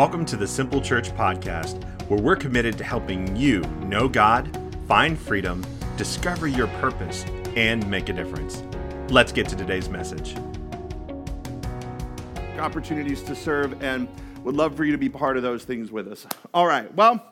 Welcome to the Simple Church Podcast, where we're committed to helping you know God, find freedom, discover your purpose, and make a difference. Let's get to today's message. Opportunities to serve, and would love for you to be part of those things with us. All right, well,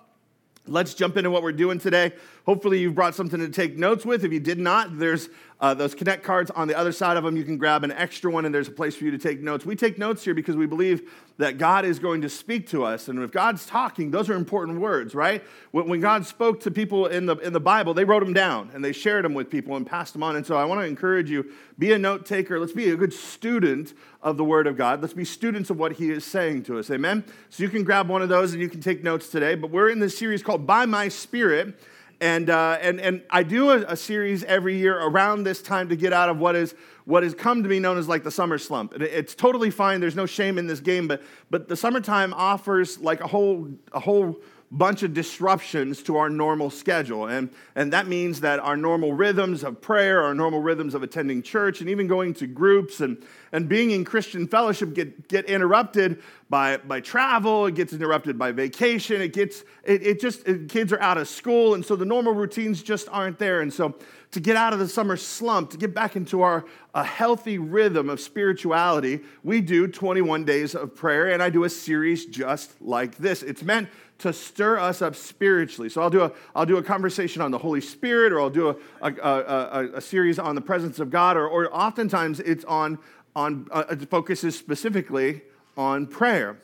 let's jump into what we're doing today. Hopefully, you've brought something to take notes with. If you did not, there's uh, those Connect cards on the other side of them. You can grab an extra one, and there's a place for you to take notes. We take notes here because we believe that God is going to speak to us. And if God's talking, those are important words, right? When God spoke to people in the, in the Bible, they wrote them down and they shared them with people and passed them on. And so I want to encourage you be a note taker. Let's be a good student of the Word of God. Let's be students of what He is saying to us. Amen? So you can grab one of those and you can take notes today. But we're in this series called By My Spirit. And, uh, and, and I do a, a, series every year around this time to get out of what is what has come to be known as like the summer slump. It's totally fine. There's no shame in this game, but, but the summertime offers like a whole, a whole bunch of disruptions to our normal schedule. And, and that means that our normal rhythms of prayer, our normal rhythms of attending church, and even going to groups and, and being in Christian fellowship get, get interrupted by, by travel, it gets interrupted by vacation, it gets, it, it just, it, kids are out of school, and so the normal routines just aren't there. And so to get out of the summer slump, to get back into our a healthy rhythm of spirituality, we do 21 days of prayer, and I do a series just like this. It's meant to stir us up spiritually. So I'll do a, I'll do a conversation on the Holy Spirit, or I'll do a, a, a, a series on the presence of God, or, or oftentimes it's on, on uh, focuses specifically on prayer.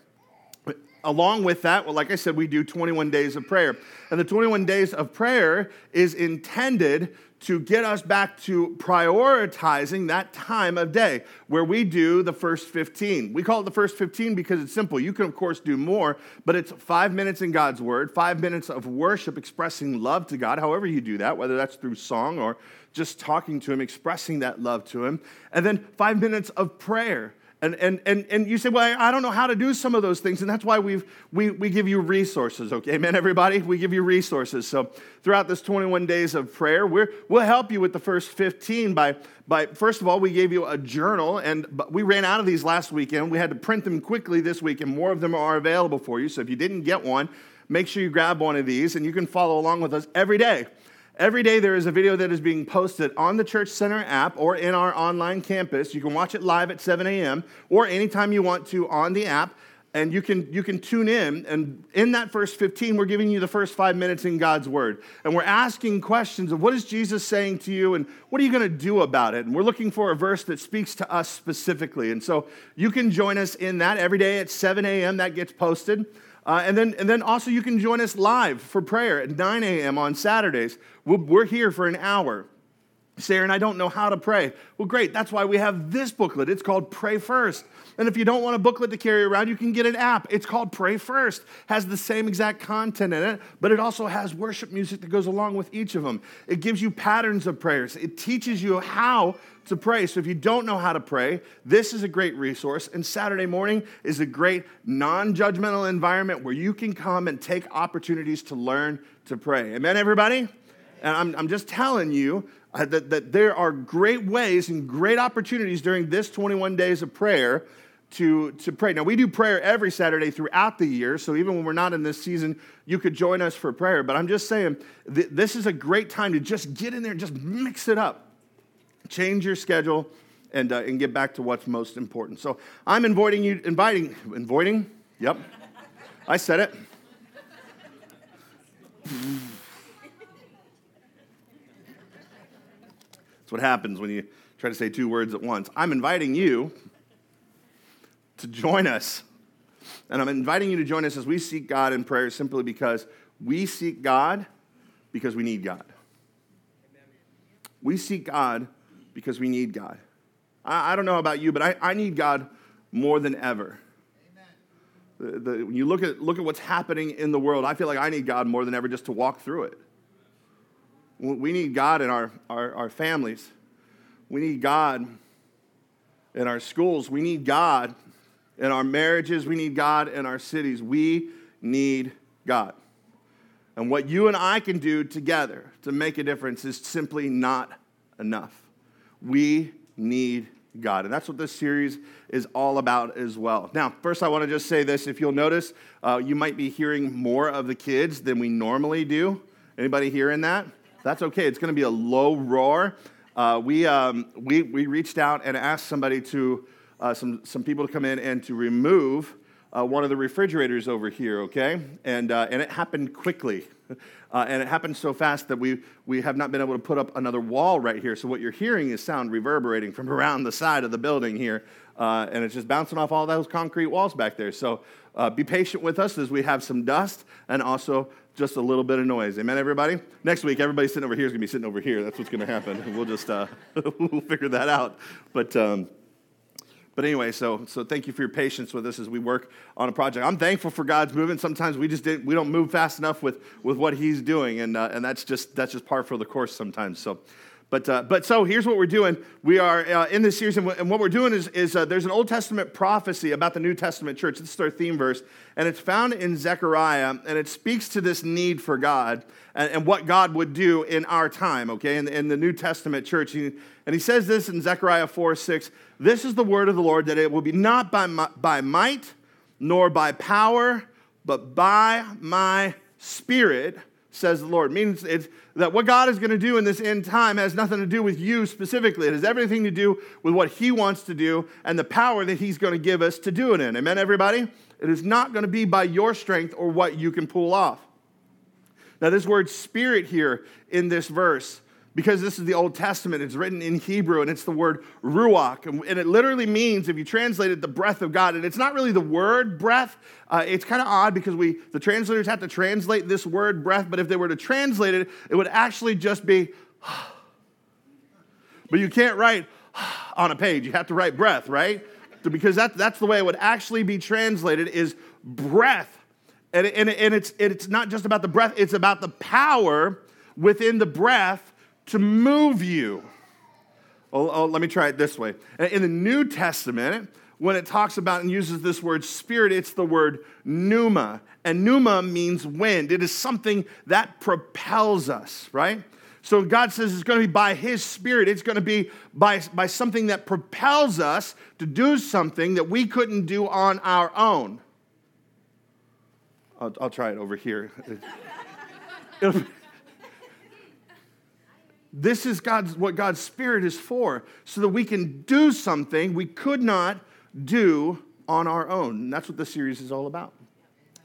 Along with that, well, like I said, we do 21 days of prayer. And the 21 days of prayer is intended to get us back to prioritizing that time of day where we do the first 15. We call it the first 15 because it's simple. You can, of course, do more, but it's five minutes in God's word, five minutes of worship expressing love to God, however you do that, whether that's through song or just talking to Him, expressing that love to Him, and then five minutes of prayer and, and, and, and you say, well, I don't know how to do some of those things. And that's why we've, we, we give you resources, okay? Amen, everybody? We give you resources. So throughout this 21 days of prayer, we're, we'll help you with the first 15 by, by, first of all, we gave you a journal. And we ran out of these last weekend. We had to print them quickly this week, and more of them are available for you. So if you didn't get one, make sure you grab one of these, and you can follow along with us every day. Every day there is a video that is being posted on the Church Center app or in our online campus. You can watch it live at 7 a.m. or anytime you want to on the app. And you can, you can tune in. And in that first 15, we're giving you the first five minutes in God's Word. And we're asking questions of what is Jesus saying to you and what are you going to do about it? And we're looking for a verse that speaks to us specifically. And so you can join us in that every day at 7 a.m. That gets posted. Uh, and, then, and then also, you can join us live for prayer at 9 a.m. on Saturdays. We're here for an hour. Sarah Aaron, I don't know how to pray. Well, great. That's why we have this booklet. It's called Pray First. And if you don't want a booklet to carry around, you can get an app. It's called Pray First. Has the same exact content in it, but it also has worship music that goes along with each of them. It gives you patterns of prayers. It teaches you how to pray. So if you don't know how to pray, this is a great resource. And Saturday morning is a great non-judgmental environment where you can come and take opportunities to learn to pray. Amen, everybody? And I'm, I'm just telling you uh, that, that there are great ways and great opportunities during this 21 days of prayer to, to pray. Now, we do prayer every Saturday throughout the year, so even when we're not in this season, you could join us for prayer. But I'm just saying, th- this is a great time to just get in there and just mix it up. Change your schedule and, uh, and get back to what's most important. So I'm inviting you, inviting, inviting? Yep. I said it. That's what happens when you try to say two words at once. I'm inviting you to join us. And I'm inviting you to join us as we seek God in prayer simply because we seek God because we need God. We seek God because we need God. I, I don't know about you, but I, I need God more than ever. The, the, when you look at, look at what's happening in the world, I feel like I need God more than ever just to walk through it. We need God in our, our, our families. We need God in our schools. We need God in our marriages. We need God in our cities. We need God. And what you and I can do together to make a difference is simply not enough. We need God. And that's what this series is all about as well. Now, first, I want to just say this. If you'll notice, uh, you might be hearing more of the kids than we normally do. Anybody hearing that? That's okay. It's going to be a low roar. Uh, we, um, we, we reached out and asked somebody to, uh, some, some people to come in and to remove uh, one of the refrigerators over here, okay? And, uh, and it happened quickly. Uh, and it happened so fast that we, we have not been able to put up another wall right here. So what you're hearing is sound reverberating from around the side of the building here. Uh, and it's just bouncing off all those concrete walls back there. So be patient with us as we have some dust and also just a little bit of noise. Amen, everybody? Next week, everybody sitting over here is going to be sitting over here. That's what's going to happen. we'll just uh, we'll figure that out. But... Um, but anyway, so, so thank you for your patience with us as we work on a project. I'm thankful for God's movement. Sometimes we just didn't, we don't move fast enough with, with what He's doing, and, uh, and that's, just, that's just par for the course sometimes. So, but, uh, but so here's what we're doing. We are uh, in this series, and what we're doing is, is uh, there's an Old Testament prophecy about the New Testament church. This is our theme verse, and it's found in Zechariah, and it speaks to this need for God and, and what God would do in our time, okay, in, in the New Testament church. And he says this in Zechariah 4 6 This is the word of the Lord, that it will be not by, by might nor by power, but by my spirit says the Lord. It means it's, that what God is going to do in this end time has nothing to do with you specifically. It has everything to do with what He wants to do and the power that He's going to give us to do it in. Amen, everybody? It is not going to be by your strength or what you can pull off. Now, this word spirit here in this verse because this is the Old Testament. It's written in Hebrew, and it's the word ruach. And it literally means, if you translate it, the breath of God. And it's not really the word breath. Uh, it's kind of odd because we, the translators have to translate this word breath, but if they were to translate it, it would actually just be, but you can't write on a page. You have to write breath, right? Because that, that's the way it would actually be translated is breath. And, and, and it's, it's not just about the breath, it's about the power within the breath to move you. Oh, oh, let me try it this way. In the New Testament, when it talks about and uses this word spirit, it's the word pneuma. And pneuma means wind. It is something that propels us, right? So God says it's going to be by His Spirit. It's going to be by, by something that propels us to do something that we couldn't do on our own. I'll, I'll try it over here. This is God's, what God's Spirit is for, so that we can do something we could not do on our own. And that's what this series is all about.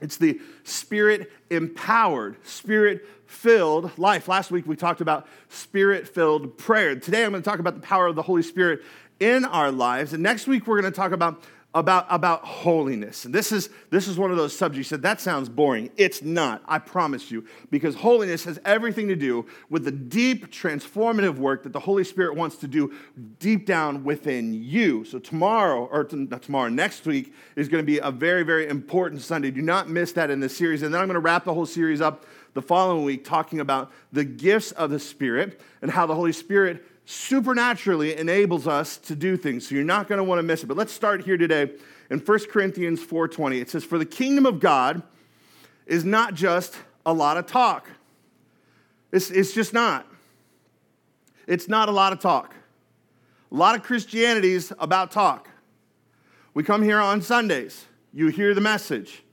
It's the spirit empowered, spirit filled life. Last week we talked about spirit filled prayer. Today I'm going to talk about the power of the Holy Spirit in our lives. And next week we're going to talk about about, about holiness. And this is, this is one of those subjects. Said, that sounds boring. It's not, I promise you, because holiness has everything to do with the deep transformative work that the Holy Spirit wants to do deep down within you. So tomorrow, or not tomorrow, next week is going to be a very, very important Sunday. Do not miss that in this series. And then I'm going to wrap the whole series up the following week talking about the gifts of the Spirit and how the Holy Spirit supernaturally enables us to do things. So you're not going to want to miss it. But let's start here today in 1 Corinthians 4:20. It says, "For the kingdom of God is not just a lot of talk. It's, it's just not. It's not a lot of talk. A lot of Christianity is about talk. We come here on Sundays, you hear the message.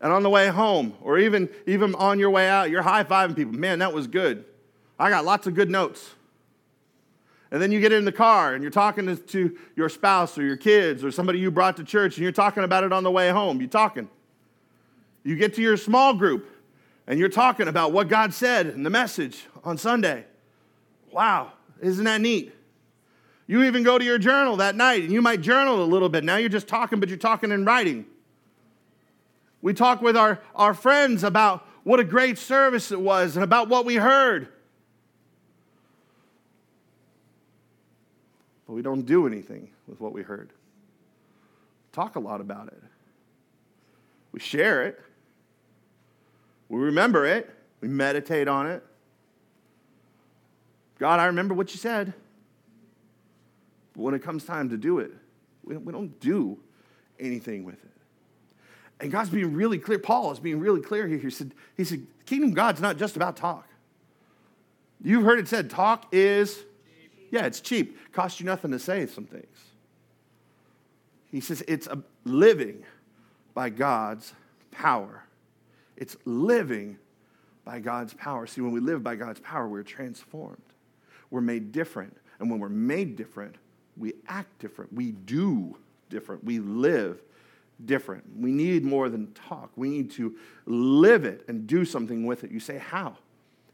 And on the way home, or even, even on your way out, you're high fiving people. Man, that was good. I got lots of good notes. And then you get in the car and you're talking to your spouse or your kids or somebody you brought to church and you're talking about it on the way home. You're talking. You get to your small group and you're talking about what God said in the message on Sunday. Wow, isn't that neat? You even go to your journal that night and you might journal a little bit. Now you're just talking, but you're talking in writing. We talk with our, our friends about what a great service it was and about what we heard. But we don't do anything with what we heard. Talk a lot about it. We share it. We remember it. We meditate on it. God, I remember what you said. But when it comes time to do it, we don't do anything with it. And God's being really clear. Paul is being really clear here. He said, he said, kingdom God's not just about talk. You've heard it said, talk is Yeah, it's cheap. Costs you nothing to say some things. He says it's a living by God's power. It's living by God's power. See, when we live by God's power, we're transformed. We're made different. And when we're made different, we act different. We do different. We live different. We need more than talk. We need to live it and do something with it. You say, How?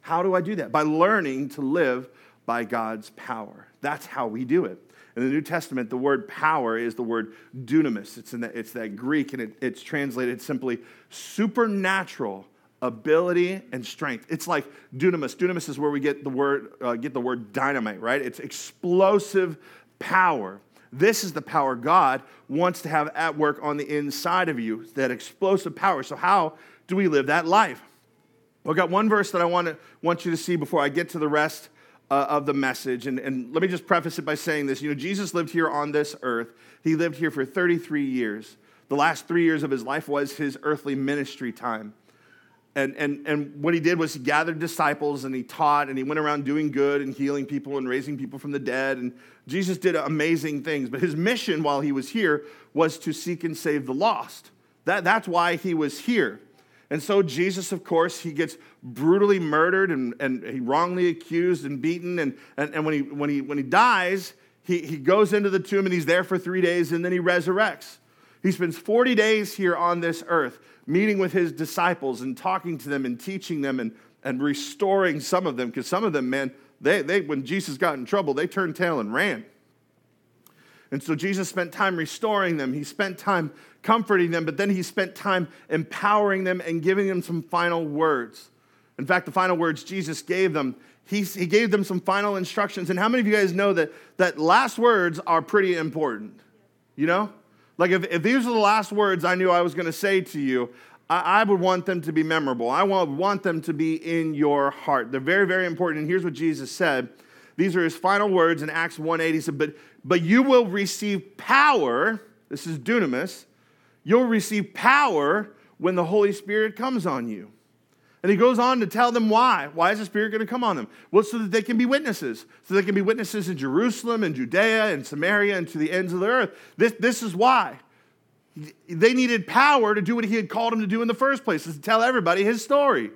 How do I do that? By learning to live by God's power. That's how we do it. In the New Testament, the word power is the word dunamis. It's, in the, it's that Greek, and it, it's translated simply supernatural ability and strength. It's like dunamis. Dunamis is where we get the word, uh, get the word dynamite, right? It's explosive power. This is the power God wants to have at work on the inside of you, that explosive power. So, how do we live that life? I've got one verse that I want, to, want you to see before I get to the rest uh, of the message. And, and let me just preface it by saying this. You know, Jesus lived here on this earth, he lived here for 33 years. The last three years of his life was his earthly ministry time. And, and, and what he did was he gathered disciples and he taught and he went around doing good and healing people and raising people from the dead. And Jesus did amazing things. But his mission while he was here was to seek and save the lost. That, that's why he was here. And so Jesus, of course, he gets brutally murdered and, and he wrongly accused and beaten. And, and, and when, he, when, he, when he dies, he, he goes into the tomb and he's there for three days and then he resurrects. He spends 40 days here on this earth meeting with his disciples and talking to them and teaching them and, and restoring some of them, because some of them, man, they, they, when Jesus got in trouble, they turned tail and ran. And so Jesus spent time restoring them. He spent time comforting them, but then he spent time empowering them and giving them some final words. In fact, the final words Jesus gave them, he, he gave them some final instructions. And how many of you guys know that, that last words are pretty important? You know? Like, if, if these are the last words I knew I was going to say to you, I, I, would want them to be memorable. I want, want them to be in your heart. They're very, very important. And here's what Jesus said. These are his final words in Acts 1:8. He said, but, but you will receive power. This is dunamis. You'll receive power when the Holy Spirit comes on you. And he goes on to tell them why. Why is the Spirit going to come on them? Well, so that they can be witnesses. So they can be witnesses in Jerusalem and Judea and Samaria and to the ends of the earth. This, this is why. They needed power to do what he had called them to do in the first place, is to tell everybody his story,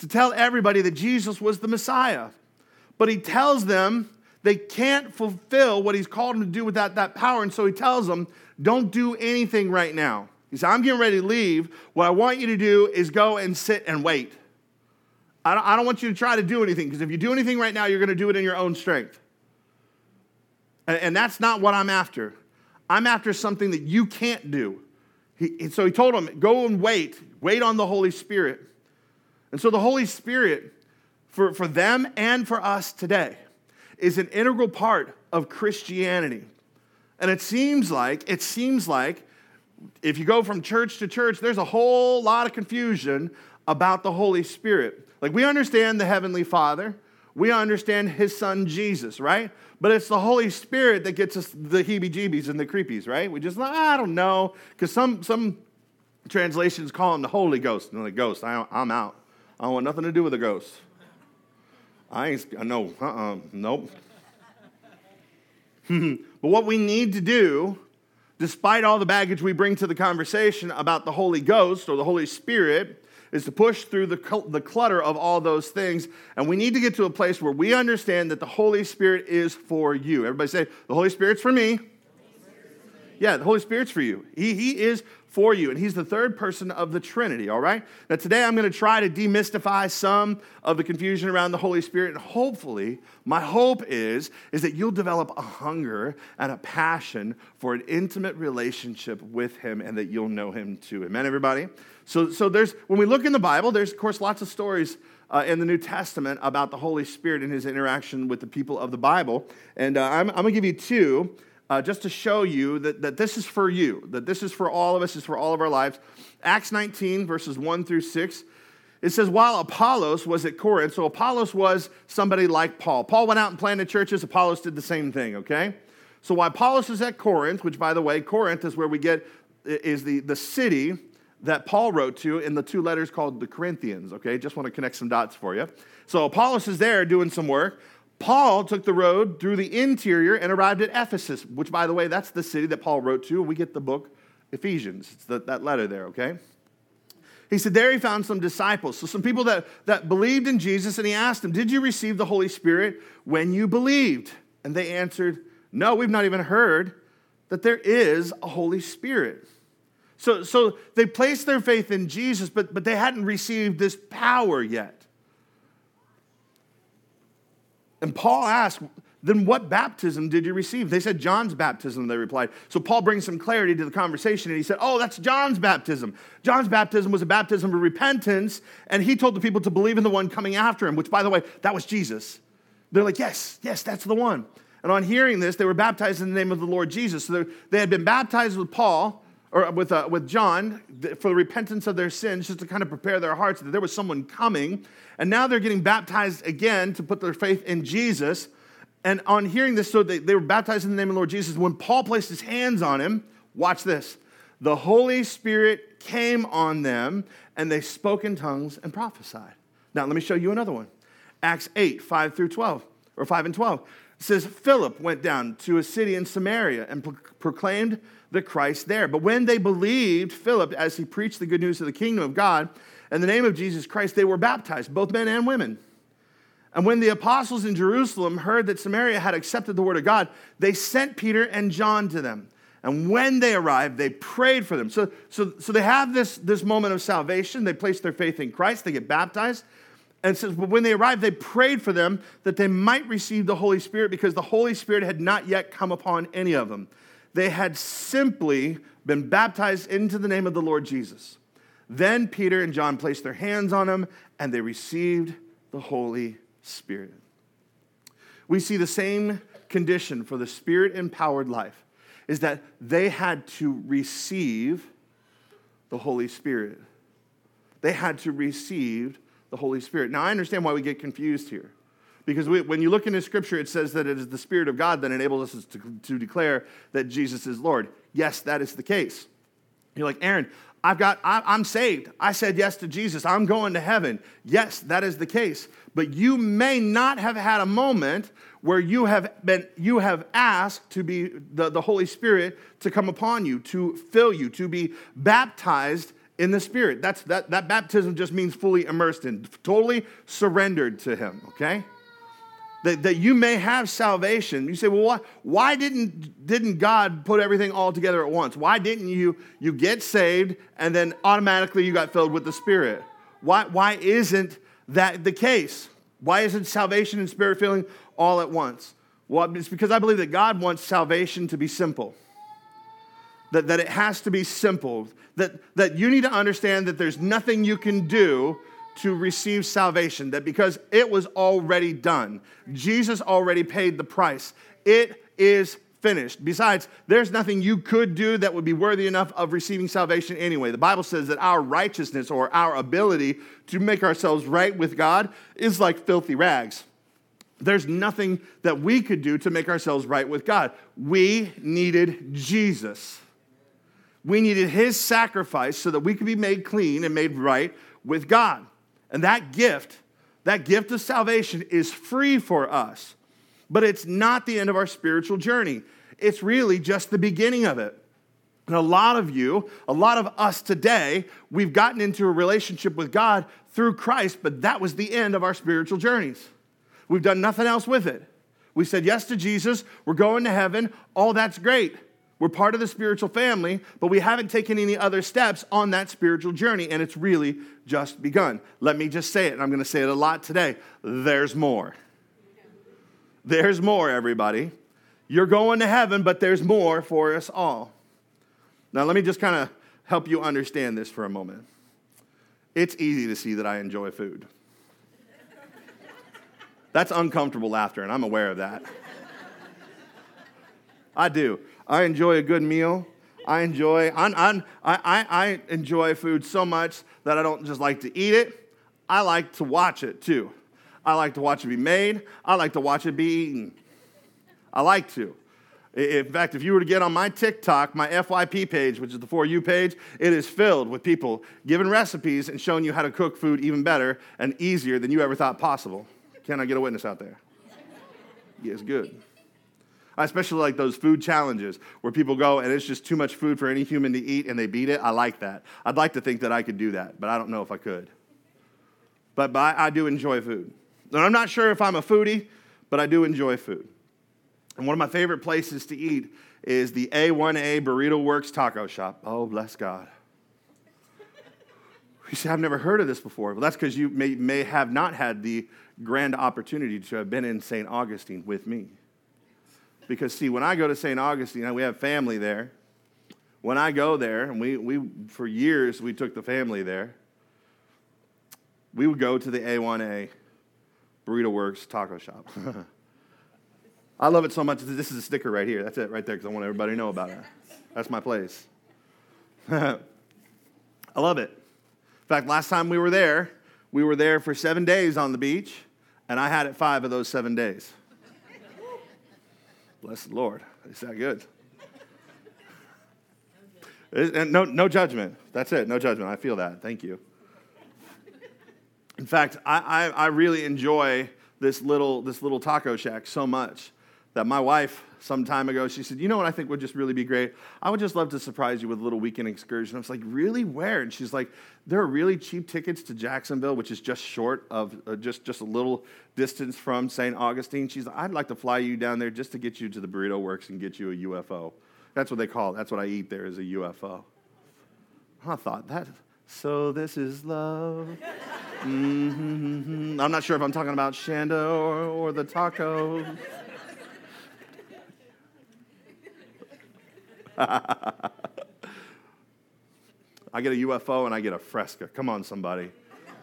to tell everybody that Jesus was the Messiah. But he tells them they can't fulfill what he's called them to do without that power. And so he tells them, don't do anything right now. He said, I'm getting ready to leave. What I want you to do is go and sit and wait. I don't, want you to try to do anything because if you do anything right now, you're going to do it in your own strength. And, and that's not what I'm after. I'm after something that you can't do. He, so he told them, go and wait. Wait on the Holy Spirit. And so the Holy Spirit, for, for them and for us today, is an integral part of Christianity. And it seems like, it seems like if you go from church to church, there's a whole lot of confusion about the Holy Spirit. Like we understand the Heavenly Father, we understand His Son Jesus, right? But it's the Holy Spirit that gets us the heebie jeebies and the creepies, right? We just, I don't know, because some, some translations call him the Holy Ghost. And the ghost, I, I'm out. I don't want nothing to do with the ghost. I ain't, I know, uh uh-uh, nope. but what we need to do despite all the baggage we bring to the conversation about the Holy Ghost or the Holy Spirit, is to push through the, the clutter of all those things. And we need to get to a place where we understand that the Holy Spirit is for you. Everybody say, The Holy Spirit's for me. Yeah, the Holy Spirit's for you. He, he is for you. And he's the third person of the Trinity, all right? Now, today I'm going to try to demystify some of the confusion around the Holy Spirit. And hopefully, my hope is, is that you'll develop a hunger and a passion for an intimate relationship with him and that you'll know him too. Amen, everybody? So, so there's, when we look in the Bible, there's, of course, lots of stories uh, in the New Testament about the Holy Spirit and his interaction with the people of the Bible. And uh, I'm, I'm going to give you two uh, just to show you that, that this is for you, that this is for all of us, is for all of our lives. Acts 19, verses 1 through 6. It says, while Apollos was at Corinth, so Apollos was somebody like Paul. Paul went out and planted churches, Apollos did the same thing, okay? So while Apollos is at Corinth, which by the way, Corinth is where we get, is the, the city that Paul wrote to in the two letters called the Corinthians, okay? Just want to connect some dots for you. So Apollos is there doing some work. Paul took the road through the interior and arrived at Ephesus, which, by the way, that's the city that Paul wrote to. We get the book Ephesians. It's the, that letter there, okay? He said, There he found some disciples, so some people that, that believed in Jesus, and he asked them, Did you receive the Holy Spirit when you believed? And they answered, No, we've not even heard that there is a Holy Spirit. So, so they placed their faith in Jesus, but, but they hadn't received this power yet. And Paul asked, then what baptism did you receive? They said John's baptism, they replied. So Paul brings some clarity to the conversation and he said, Oh, that's John's baptism. John's baptism was a baptism of repentance, and he told the people to believe in the one coming after him, which, by the way, that was Jesus. They're like, Yes, yes, that's the one. And on hearing this, they were baptized in the name of the Lord Jesus. So they had been baptized with Paul, or with, uh, with John, for the repentance of their sins, just to kind of prepare their hearts that there was someone coming. And now they're getting baptized again to put their faith in Jesus. And on hearing this, so they, they were baptized in the name of the Lord Jesus. When Paul placed his hands on him, watch this. The Holy Spirit came on them, and they spoke in tongues and prophesied. Now, let me show you another one. Acts 8, 5 through 12, or 5 and 12. It says, Philip went down to a city in Samaria and pro- proclaimed the Christ there. But when they believed Philip as he preached the good news of the kingdom of God and the name of Jesus Christ, they were baptized, both men and women. And when the apostles in Jerusalem heard that Samaria had accepted the word of God, they sent Peter and John to them. And when they arrived, they prayed for them. So, so, so they have this, this moment of salvation. They place their faith in Christ, they get baptized. And says, but when they arrived, they prayed for them that they might receive the Holy Spirit because the Holy Spirit had not yet come upon any of them. They had simply been baptized into the name of the Lord Jesus. Then Peter and John placed their hands on them and they received the Holy Spirit. We see the same condition for the spirit empowered life is that they had to receive the Holy Spirit. They had to receive the Holy Spirit. Now, I understand why we get confused here. Because we, when you look into Scripture, it says that it is the Spirit of God that enables us to, to declare that Jesus is Lord. Yes, that is the case. You're like, Aaron, I've got, I, am saved. I said yes to Jesus. I'm going to heaven. Yes, that is the case. But you may not have had a moment where you have been, you have asked to be the, the Holy Spirit to come upon you, to fill you, to be baptized in the Spirit. That's, that, that baptism just means fully immersed in, totally surrendered to Him, okay? That, that you may have salvation. You say, well, why, why didn't, didn't God put everything all together at once? Why didn't you, you get saved and then automatically you got filled with the Spirit? Why, why isn't that the case? Why isn't salvation and spirit filling all at once? Well, it's because I believe that God wants salvation to be simple. That, that it has to be simple. That, that you need to understand that there's nothing you can do to receive salvation, that because it was already done, Jesus already paid the price. It is finished. Besides, there's nothing you could do that would be worthy enough of receiving salvation anyway. The Bible says that our righteousness or our ability to make ourselves right with God is like filthy rags. There's nothing that we could do to make ourselves right with God. We needed Jesus. We needed his sacrifice so that we could be made clean and made right with God. And that gift, that gift of salvation is free for us, but it's not the end of our spiritual journey. It's really just the beginning of it. And a lot of you, a lot of us today, we've gotten into a relationship with God through Christ, but that was the end of our spiritual journeys. We've done nothing else with it. We said yes to Jesus, we're going to heaven, all that's great. We're part of the spiritual family, but we haven't taken any other steps on that spiritual journey, and it's really just begun. Let me just say it, and I'm going to say it a lot today. There's more. There's more, everybody. You're going to heaven, but there's more for us all. Now, let me just kind of help you understand this for a moment. It's easy to see that I enjoy food. That's uncomfortable laughter, and I'm aware of that. I do. I enjoy a good meal. I enjoy, I'm, I'm, I, I enjoy food so much that I don't just like to eat it, I like to watch it too. I like to watch it be made, I like to watch it be eaten. I like to. In fact, if you were to get on my TikTok, my FYP page, which is the For You page, it is filled with people giving recipes and showing you how to cook food even better and easier than you ever thought possible. Can I get a witness out there? It's good. I especially like those food challenges where people go and it's just too much food for any human to eat and they beat it. I like that. I'd like to think that I could do that, but I don't know if I could. But, but I, I do enjoy food. And I'm not sure if I'm a foodie, but I do enjoy food. And one of my favorite places to eat is the A1A Burrito Works Taco Shop. Oh, bless God. You say, I've never heard of this before. Well, that's because you may, may have not had the grand opportunity to have been in St. Augustine with me. Because, see, when I go to St. Augustine, we have family there. When I go there, and we, we for years we took the family there, we would go to the A1A Burrito Works Taco Shop. I love it so much. This is a sticker right here. That's it right there because I want everybody to know about it. That's my place. I love it. In fact, last time we were there, we were there for seven days on the beach, and I had it five of those seven days. Bless the Lord. Is that good? no, no judgment. That's it. No judgment. I feel that. Thank you. In fact, I, I, I really enjoy this little, this little taco shack so much that my wife some time ago she said you know what i think would just really be great? I would just love to surprise you with a little weekend excursion i was like really? Where? And she's like there are really cheap tickets to jacksonville which is just short of uh, just, just a little distance from st augustine. She's like i'd like to fly you down there just to get you to the burrito works and get you a ufo that's what they call it. That's what i eat there is a ufo i thought that so this is love. Mm-hmm. i'm not sure if i'm talking about shanda or, or the taco I get a UFO and I get a fresca. Come on, somebody.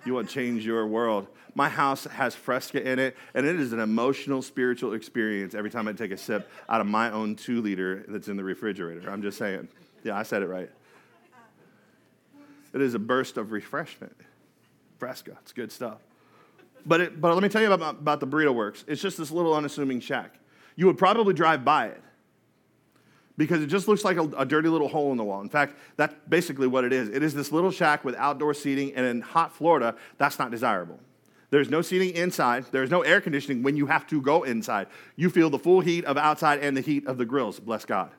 You want to change your world. My house has fresca in it, and it is an emotional, spiritual experience every time I take a sip out of my own two liter that's in the refrigerator. I'm just saying. Yeah, I said it right. It is a burst of refreshment. Fresca, it's good stuff. But, it, but let me tell you about, about the Burrito Works. It's just this little unassuming shack. You would probably drive by it because it just looks like a, a, dirty little hole in the wall. In fact, that's basically what it is. It is this little shack with outdoor seating, and in hot Florida, that's not desirable. There's no seating inside. There's no air conditioning when you have to go inside. You feel the full heat of outside and the heat of the grills. Bless God.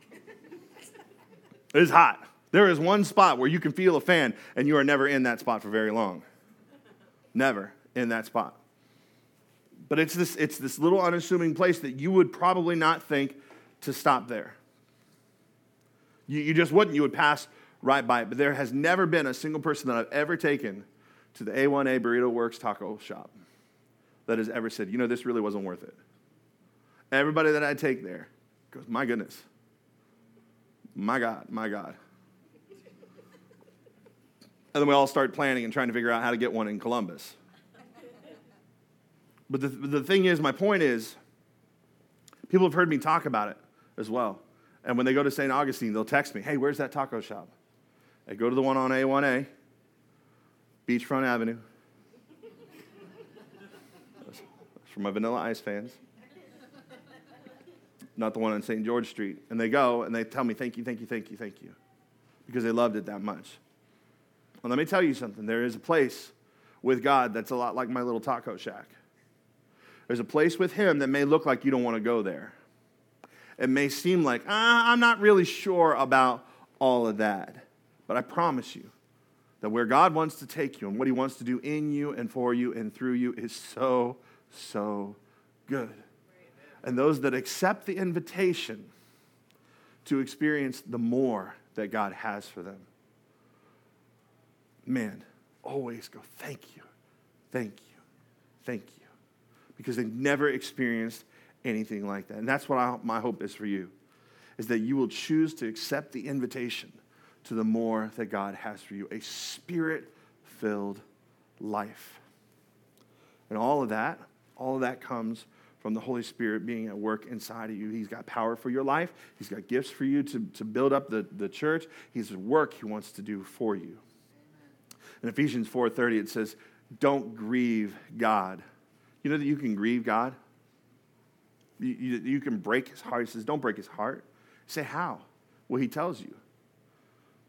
it is hot. There is one spot where you can feel a fan, and you are never in that spot for very long. Never in that spot. But it's this, it's this little unassuming place that you would probably not think to stop there. You, you just wouldn't, you would pass right by it. But there has never been a single person that I've ever taken to the A1A Burrito Works taco shop that has ever said, you know, this really wasn't worth it. Everybody that I take there goes, my goodness, my God, my God. And then we all start planning and trying to figure out how to get one in Columbus. But the, the thing is, my point is, people have heard me talk about it as well. And when they go to St. Augustine, they'll text me, hey, where's that taco shop? I go to the one on A1A, Beachfront Avenue. That's for my Vanilla Ice fans. Not the one on St. George Street. And they go and they tell me, thank you, thank you, thank you, thank you. Because they loved it that much. Well, let me tell you something. There is a place with God that's a lot like my little taco shack. There's a place with Him that may look like you don't want to go there it may seem like, ah, I'm not really sure about all of that. But I promise you that where God wants to take you and what He wants to do in you and for you and through you is so, so good. And those that accept the invitation to experience the more that God has for them, man, always go, thank you, thank you, thank you. Because they've never experienced anything like that. And that's what I, my hope is for you, is that you will choose to accept the invitation to the more that God has for you, a spirit-filled life. And all of that, all of that comes from the Holy Spirit being at work inside of you. He's got power for your life. He's got gifts for you to, to build up the, the church. He's work he wants to do for you. In Ephesians 4.30, it says, don't grieve God. You know that you can grieve God? You, you, you, can break his heart. He says, Don't break his heart. Say, How? Well, he tells you.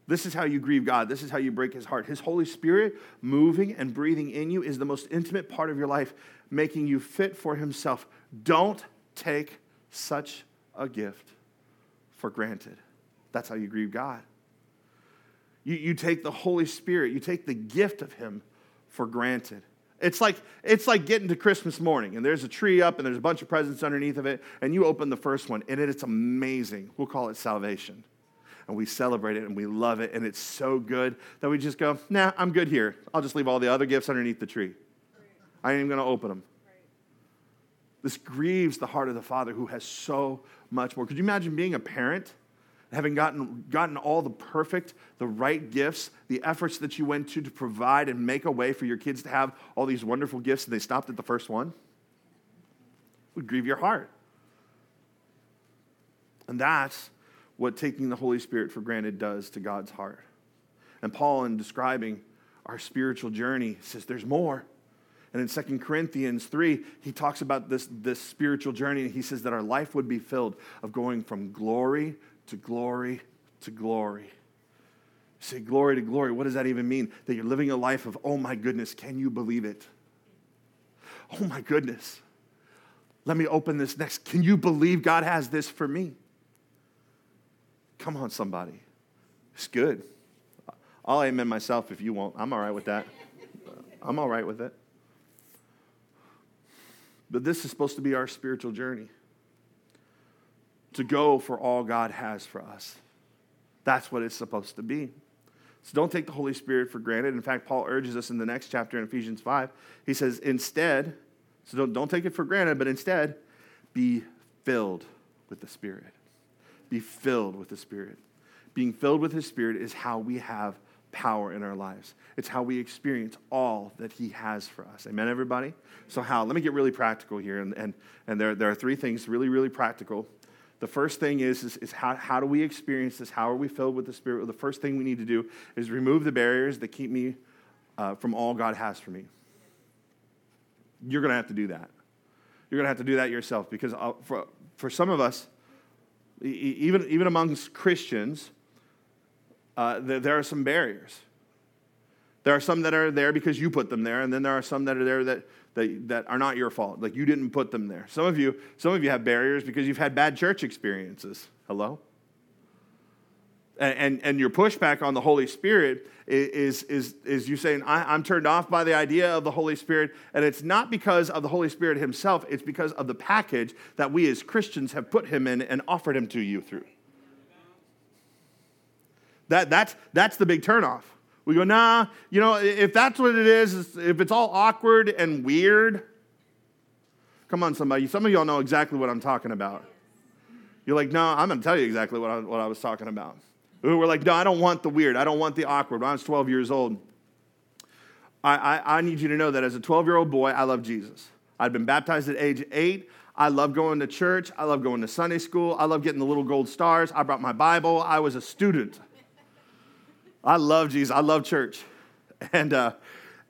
This is how you grieve God. This is how you break his heart. His Holy Spirit moving and breathing in you is the most intimate part of your life, making you fit for himself. Don't take such a gift for granted. That's how you grieve God. You, you take the Holy Spirit, you take the gift of him for granted. It's like, it's like getting to Christmas morning and there's a tree up and there's a bunch of presents underneath of it, and you open the first one and it's amazing. We'll call it salvation and we celebrate it and we love it and it's so good that we just go, nah, I'm good here. I'll just leave all the other gifts underneath the tree. I ain't even to open them. This grieves the heart of the Father who has so much more. Could you imagine being a parent, having gotten, gotten all the perfect, the right gifts, the efforts that you went to to provide and make a way for your kids to have all these wonderful gifts and they stopped at the first one? It would grieve your heart. And that's what taking the Holy Spirit for granted does to God's heart. And Paul, in describing our spiritual journey, says there's more. And in 2 Corinthians 3, he talks about this, this spiritual journey, and he says that our life would be filled of going from glory to glory to glory. You say glory to glory. What does that even mean? That you're living a life of, oh my goodness, can you believe it? Oh my goodness. Let me open this next. Can you believe God has this for me? Come on, somebody. It's good. I'll amen myself if you won't. I'm all right with that. I'm all right with it. But this is supposed to be our spiritual journey to go for all God has for us. That's what it's supposed to be. So don't take the Holy Spirit for granted. In fact, Paul urges us in the next chapter in Ephesians 5. He says, instead, so don't, don't take it for granted, but instead, be filled with the Spirit be filled with the Spirit. Being filled with His Spirit is how we have power in our lives. It's how we experience all that He has for us. Amen, everybody? So, how? Let me get really practical here. And, and, and there, there are three things really, really practical. The first thing is, is, is, how, how do we experience this? How are we filled with the Spirit? Well, the first thing we need to do is remove the barriers that keep me uh, from all God has for me. You're going to have to do that. You're going to have to do that yourself because uh, for, for some of us, even, even amongst Christians, uh, there, there are some barriers. There are some that are there because you put them there, and then there are some that are there that, that, that are not your fault. Like you didn't put them there. Some of you, some of you have barriers because you've had bad church experiences. Hello? and, and your pushback on the Holy Spirit is, is, is you saying, I, am turned off by the idea of the Holy Spirit. And it's not because of the Holy Spirit himself, it's because of the package that we as Christians have put him in and offered him to you through. That, that's, that's the big turnoff. We go, nah, you know, if that's what it is, if it's all awkward and weird, come on, somebody. Some of y'all know exactly what I'm talking about. You're like, no, I'm going to tell you exactly what I, what I was talking about who were like, no, I don't want the weird. I don't want the awkward. When I was 12 years old, I, I, I need you to know that as a 12 year old boy, I love Jesus. I'd been baptized at age eight. I love going to church. I love going to Sunday school. I love getting the little gold stars. I brought my Bible. I was a student. I love Jesus. I love church. And, uh,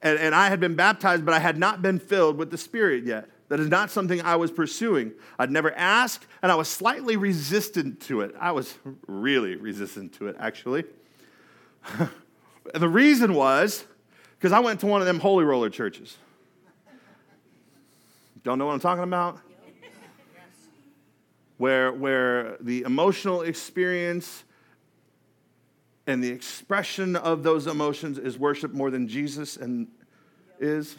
and, and I had been baptized, but I had not been filled with the Spirit yet. That is not something I was pursuing. I'd never asked, and I was slightly resistant to it. I was really resistant to it, actually. the reason was because I went to one of them holy roller churches. Don't know what I'm talking about? Where, where the emotional experience and the expression of those emotions is worship more than Jesus and is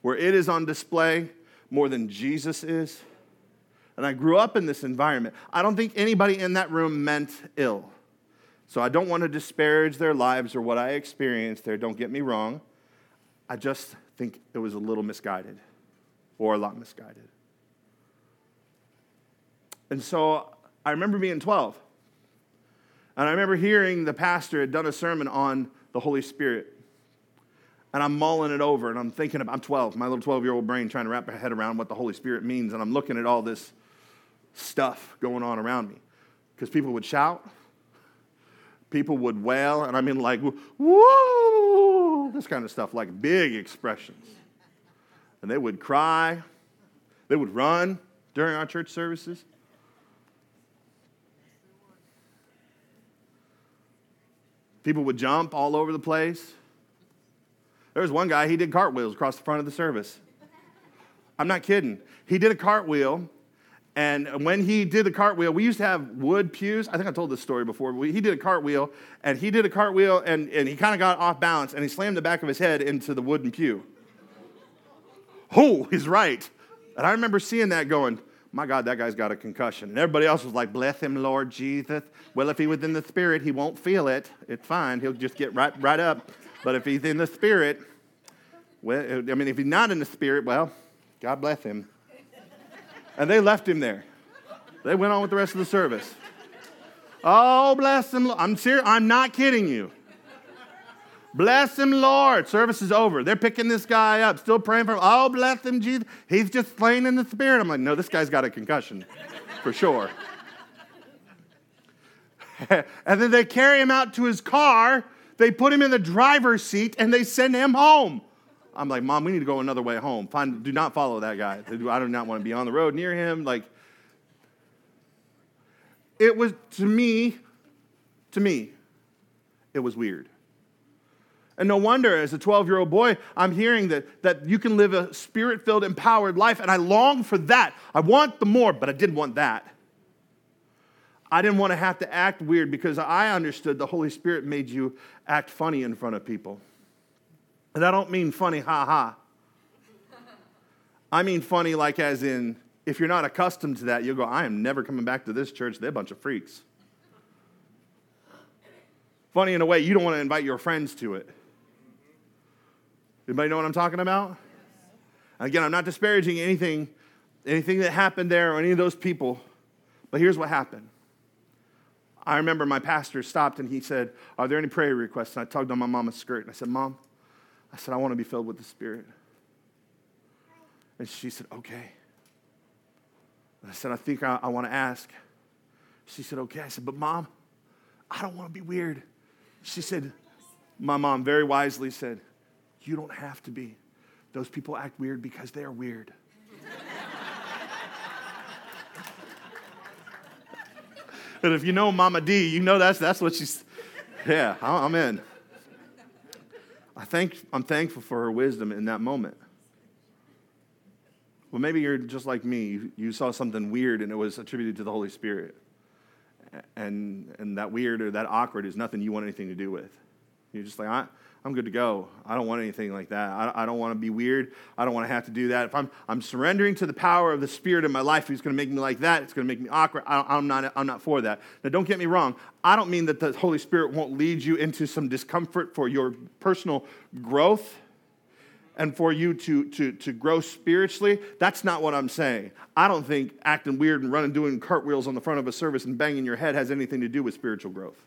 where it is on display more than Jesus is. And I grew up in this environment. I don't think anybody in that room meant ill. So I don't want to disparage their lives or what I experienced there. Don't get me wrong. I just think it was a little misguided or a lot misguided. And so I remember being 12. And I remember hearing the pastor had done a sermon on the Holy Spirit and I'm mulling it over and I'm thinking about, I'm 12, my little 12 year old brain trying to wrap my head around what the Holy Spirit means. And I'm looking at all this stuff going on around me. Because people would shout, people would wail, and I mean, like, woo, this kind of stuff, like big expressions. And they would cry, they would run during our church services. People would jump all over the place. There was one guy, he did cartwheels across the front of the service. I'm not kidding. He did a cartwheel, and when he did the cartwheel, we used to have wood pews. I think I told this story before. he did a cartwheel, and he did a cartwheel, and, and he kind of got off balance, and he slammed the back of his head into the wooden pew. Oh, he's right. And I remember seeing that going, my God, that guy's got a concussion. And everybody else was like, bless him, Lord Jesus. Well, if he was in the spirit, he won't feel it. It's fine. He'll just get right, right up. But if he's in the spirit, well, I mean, if he's not in the spirit, well, God bless him. And they left him there. They went on with the rest of the service. Oh, bless him. I'm serious. I'm not kidding you. Bless him, Lord. Service is over. They're picking this guy up, still praying for him. Oh, bless him, Jesus. He's just slain in the spirit. I'm like, no, this guy's got a concussion for sure. and then they carry him out to his car. They put him in the driver's seat and they send him home. I'm like, Mom, we need to go another way home. Find, do not follow that guy. I do not want to be on the road near him. Like, it was to me, to me, it was weird. And no wonder, as a 12 year old boy, I'm hearing that, that you can live a spirit filled, empowered life. And I long for that. I want the more, but I didn't want that. I didn't want to have to act weird because I understood the Holy Spirit made you act funny in front of people. And I don't mean funny, ha ha. I mean funny, like as in, if you're not accustomed to that, you'll go, I am never coming back to this church. They're a bunch of freaks. Funny in a way, you don't want to invite your friends to it. Anybody know what I'm talking about? Again, I'm not disparaging anything, anything that happened there or any of those people, but here's what happened. I remember my pastor stopped and he said, Are there any prayer requests? And I tugged on my mama's skirt and I said, Mom, I said, I want to be filled with the Spirit. And she said, Okay. And I said, I think I, I want to ask. She said, Okay. I said, But mom, I don't want to be weird. She said, My mom very wisely said, You don't have to be. Those people act weird because they're weird. and if you know Mama D, you know that's, that's what she's, yeah, I'm in. I thank, I'm thankful for her wisdom in that moment. Well, maybe you're just like me. You saw something weird and it was attributed to the Holy Spirit. And, and that weird or that awkward is nothing you want anything to do with. You're just like, I, I'm good to go. I don't want anything like that. I, I don't want to be weird. I don't want to have to do that. If I'm, I'm surrendering to the power of the Spirit in my life, who's going to make me like that, it's going to make me awkward. I, am not, I'm not for that. Now, don't get me wrong. I don't mean that the Holy Spirit won't lead you into some discomfort for your personal growth and for you to, to, to grow spiritually. That's not what I'm saying. I don't think acting weird and running, doing cartwheels on the front of a service and banging your head has anything to do with spiritual growth.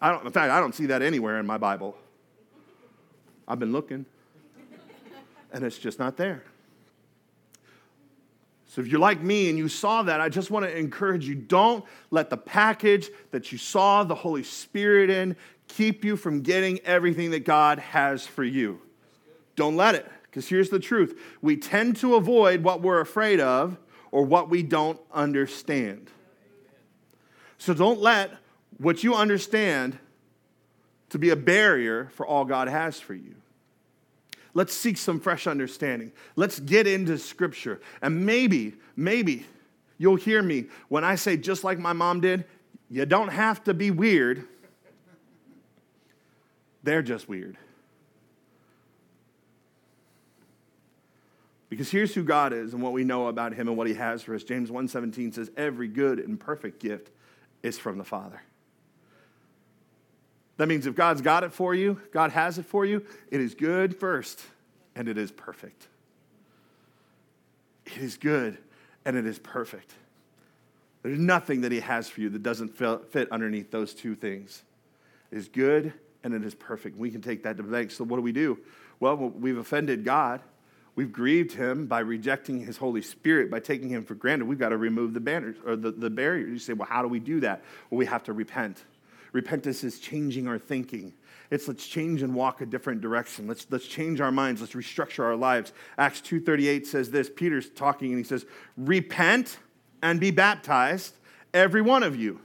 I don't, in fact, I don't see that anywhere in my Bible. I've been looking, and it's just not there. So if you're like me and you saw that, I just want to encourage you don't let the package that you saw the Holy Spirit in keep you from getting everything that God has for you. Don't let it, because here's the truth we tend to avoid what we're afraid of or what we don't understand. So don't let what you understand to be a barrier for all God has for you. Let's seek some fresh understanding. Let's get into Scripture. And maybe, maybe you'll hear me when I say, just like my mom did, you don't have to be weird. They're just weird. Because here's who God is and what we know about him and what he has for us. James 1:17 says every good and perfect gift is from the Father. That means if God's got it for you, God has it for you, it is good first and it is perfect. It is good and it is perfect. There's nothing that He has for you that doesn't fit underneath those two things. It is good and it is perfect. We can take that to the bank. So, what do we do? Well, we've offended God. We've grieved him by rejecting his Holy Spirit, by taking him for granted. We've got to remove the banners or the, the barriers. You say, well, how do we do that? Well, we have to repent. Repentance is changing our thinking. It's let's change and walk a different direction. Let's, let's change our minds. Let's restructure our lives. Acts 2.38 says this. Peter's talking and he says, repent and be baptized, every one of you.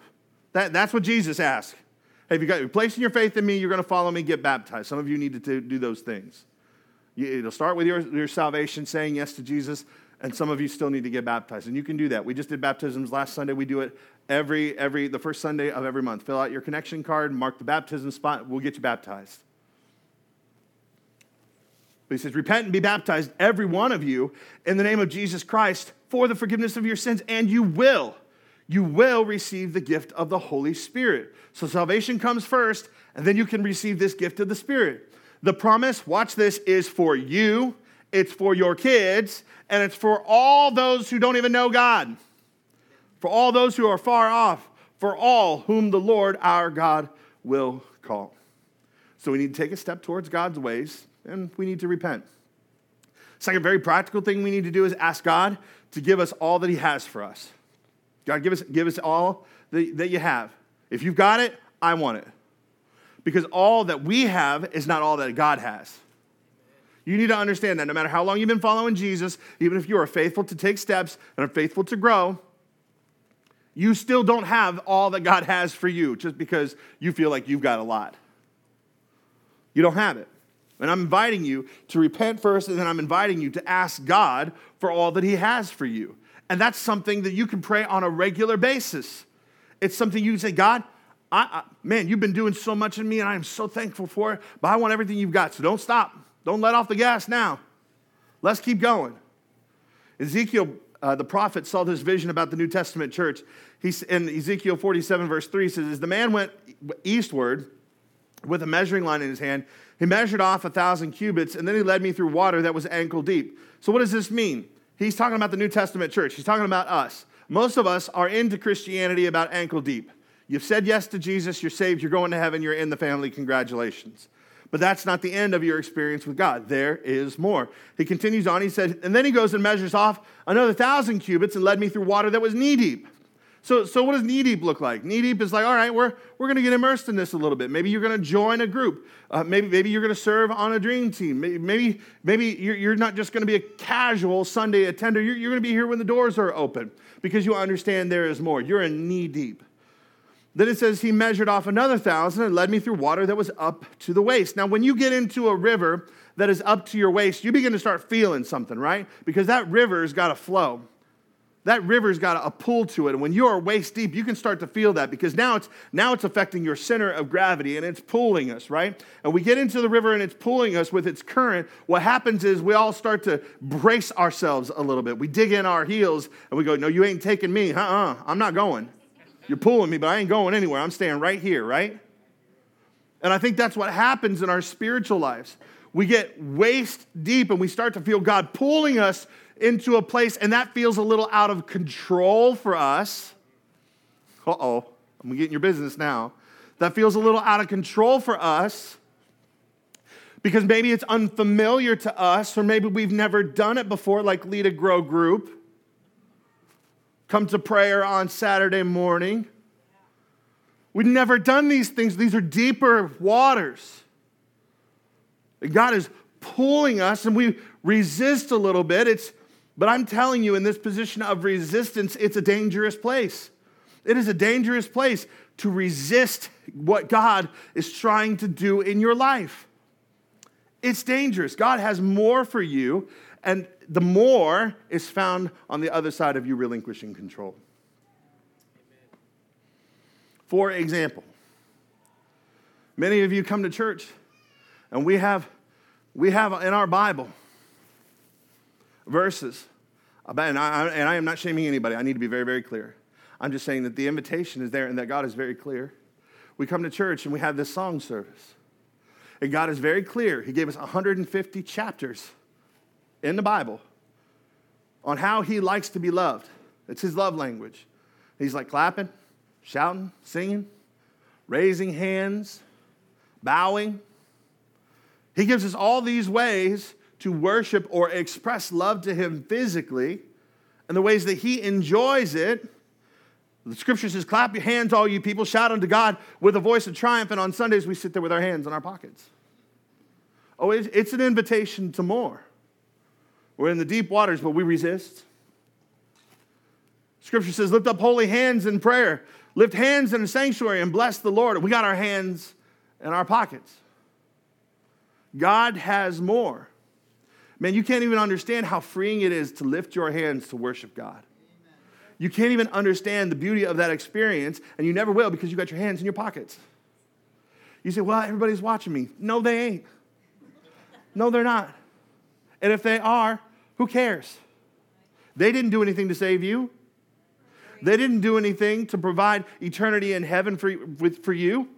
That, that's what Jesus asked. Hey, if you got you're placing your faith in me, you're going to follow me, get baptized. Some of you need to do those things. It'll start with your, your salvation, saying yes to Jesus, and some of you still need to get baptized. And you can do that. We just did baptisms last Sunday. We do it every, every the first Sunday of every month. Fill out your connection card, mark the baptism spot, we'll get you baptized. But he says, Repent and be baptized, every one of you, in the name of Jesus Christ for the forgiveness of your sins, and you will you will receive the gift of the Holy Spirit. So salvation comes first, and then you can receive this gift of the Spirit. The promise, watch this, is for you, it's for your kids, and it's for all those who don't even know God, for all those who are far off, for all whom the Lord our God will call. So we need to take a step towards God's ways, and we need to repent. Second, very practical thing we need to do is ask God to give us all that He has for us. God, give us, give us all that, that you have. If you've got it, I want it. Because all that we have is not all that God has. You need to understand that no matter how long you've been following Jesus, even if you are faithful to take steps and are faithful to grow, you still don't have all that God has for you just because you feel like you've got a lot. You don't have it. And I'm inviting you to repent first, and then I'm inviting you to ask God for all that He has for you. And that's something that you can pray on a regular basis. It's something you can say, God, I, I, man, you've been doing so much in me, and I am so thankful for it, but I want everything you've got. So don't stop. Don't let off the gas now. Let's keep going. Ezekiel, uh, the prophet, saw this vision about the New Testament church. He's in Ezekiel 47, verse 3 says, As the man went eastward with a measuring line in his hand, he measured off a thousand cubits, and then he led me through water that was ankle deep. So, what does this mean? He's talking about the New Testament church. He's talking about us. Most of us are into Christianity about ankle deep. You've said yes to Jesus, you're saved, you're going to heaven, you're in the family, congratulations. But that's not the end of your experience with God. There is more. He continues on, he said, and then he goes and measures off another thousand cubits and led me through water that was knee deep. So, so what does knee deep look like? Knee deep is like, all right, we're, we're going to get immersed in this a little bit. Maybe you're going to join a group. Uh, maybe, maybe you're going to serve on a dream team. Maybe, maybe, you're, you're not just going to be a casual Sunday attender. You're, you're going to be here when the doors are open because you understand there is more. You're in knee deep. Then it says he measured off another thousand and led me through water that was up to the waist. Now, when you get into a river that is up to your waist, you begin to start feeling something, right? Because that river's got to flow that river's got a pull to it. And when you are waist deep, you can start to feel that because now it's now it's affecting your center of gravity and it's pulling us, right? And we get into the river and it's pulling us with its current. What happens is we all start to brace ourselves a little bit. We dig in our heels and we go, No, you ain't taking me. Uh-uh. I'm not going. You're pulling me, but I ain't going anywhere. I'm staying right here, right? And I think that's what happens in our spiritual lives. We get waist deep and we start to feel God pulling us into a place, and that feels a little out of control for us. Uh oh, I'm getting your business now. That feels a little out of control for us because maybe it's unfamiliar to us, or maybe we've never done it before, like lead a grow group. Come to prayer on Saturday morning. We've never done these things. These are deeper waters. God is pulling us, and we resist a little bit. It's but I'm telling you, in this position of resistance, it's a dangerous place. It is a dangerous place to resist what God is trying to do in your life. It's dangerous. God has more for you, and the more is found on the other side of you relinquishing control. For example, many of you come to church, and we have, we have in our Bible verses about, and I, and I am not shaming anybody. I need to be very, very clear. I'm just saying that the invitation is there and that God is very clear. We come to church and we have this song service. And God is very clear. He gave us 150 chapters in the Bible on how He likes to be loved. It's His love language. He's like clapping, shouting, singing, raising hands, bowing. He gives us all these ways to worship or express love to Him physically and the ways that He enjoys it. The scripture says, Clap your hands, all you people, shout unto God with a voice of triumph. And on Sundays, we sit there with our hands in our pockets. Oh, it's an invitation to more. We're in the deep waters, but we resist. Scripture says, lift up holy hands in prayer. Lift hands in the sanctuary and bless the Lord. We got our hands in our pockets. God has more. Man, you can't even understand how freeing it is to lift your hands to worship God. You can't even understand the beauty of that experience, and you never will because you got your hands in your pockets. You say, Well, everybody's watching me. No, they ain't. No, they're not. And if they are, who cares? They didn't do anything to save you. They didn't do anything to provide eternity in heaven for, with, for you.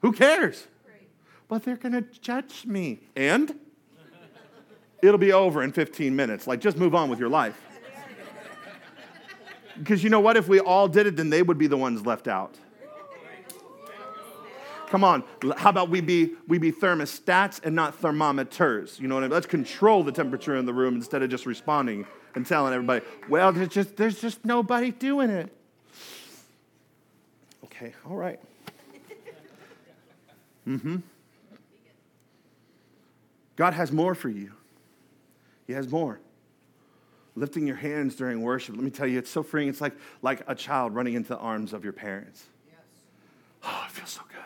Who cares? But they're going to judge me. And it'll be over in 15 minutes. Like, just move on with your life. Because you know what? If we all did it, then they would be the ones left out. Come on. How about we be, we be thermostats and not thermometers? You know what I mean? Let's control the temperature in the room instead of just responding and telling everybody, well, there's just, there's just nobody doing it. Okay, all right. Mm-hmm. God has more for you. He has more. Lifting your hands during worship, let me tell you, it's so freeing. It's like, like a child running into the arms of your parents. Yes. Oh, it feels so good.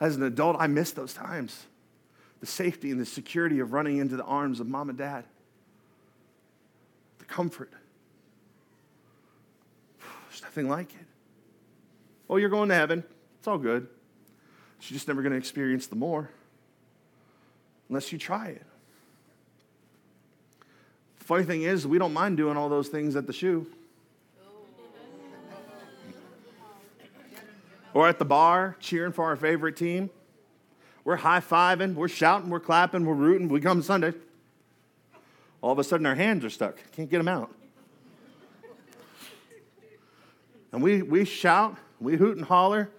As an adult, I miss those times. The safety and the security of running into the arms of mom and dad. The comfort. There's nothing like it. Oh, you're going to heaven. It's all good. But you're just never going to experience the more unless you try it. Funny thing is, we don't mind doing all those things at the shoe. Or at the bar cheering for our favorite team. We're high fiving, we're shouting, we're clapping, we're rooting. We come Sunday. All of a sudden, our hands are stuck. Can't get them out. And we, we shout, we hoot and holler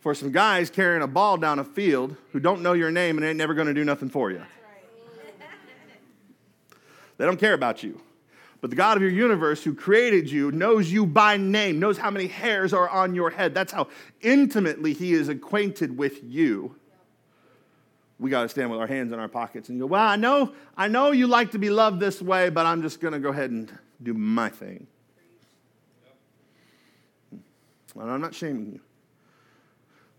for some guys carrying a ball down a field who don't know your name and ain't never going to do nothing for you. They don't care about you. But the God of your universe who created you knows you by name, knows how many hairs are on your head. That's how intimately he is acquainted with you. We got to stand with our hands in our pockets and go, Well, I know, I know you like to be loved this way, but I'm just going to go ahead and do my thing. Hmm. And I'm not shaming you.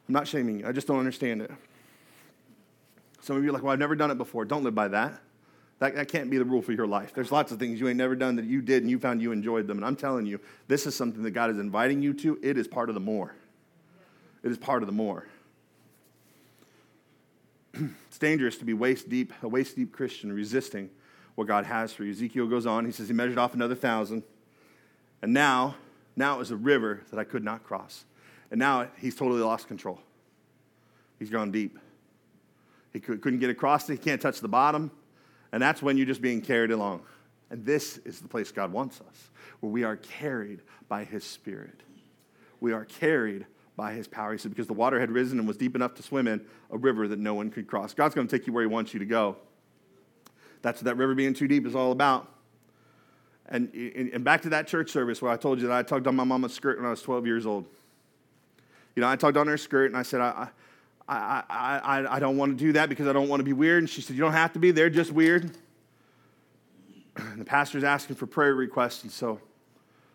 I'm not shaming you. I just don't understand it. Some of you are like, Well, I've never done it before. Don't live by that. That, that can't be the rule for your life. There's lots of things you ain't never done that you did and you found you enjoyed them. And I'm telling you, this is something that God is inviting you to. It is part of the more. It is part of the more. it's dangerous to be waist deep, a waist deep Christian resisting what God has for you. Ezekiel goes on, he says he measured off another thousand. And now, now it was a river that I could not cross. And now he's totally lost control. He's gone deep. He couldn't get across it, he can't touch the bottom. And that's when you're just being carried along. And this is the place God wants us, where we are carried by His Spirit. We are carried by His power. He said, because the water had risen and was deep enough to swim in, a river that no one could cross. God's going to take you where He wants you to go. That's what that river being too deep is all about. And, and back to that church service where I told you that I tugged on my mama's skirt when I was 12 years old. You know, I tugged on her skirt and I said, I, I, I, I I don't want to do that because I don't want to be weird. And she said, You don't have to be. They're just weird. And the pastor's asking for prayer requests. And so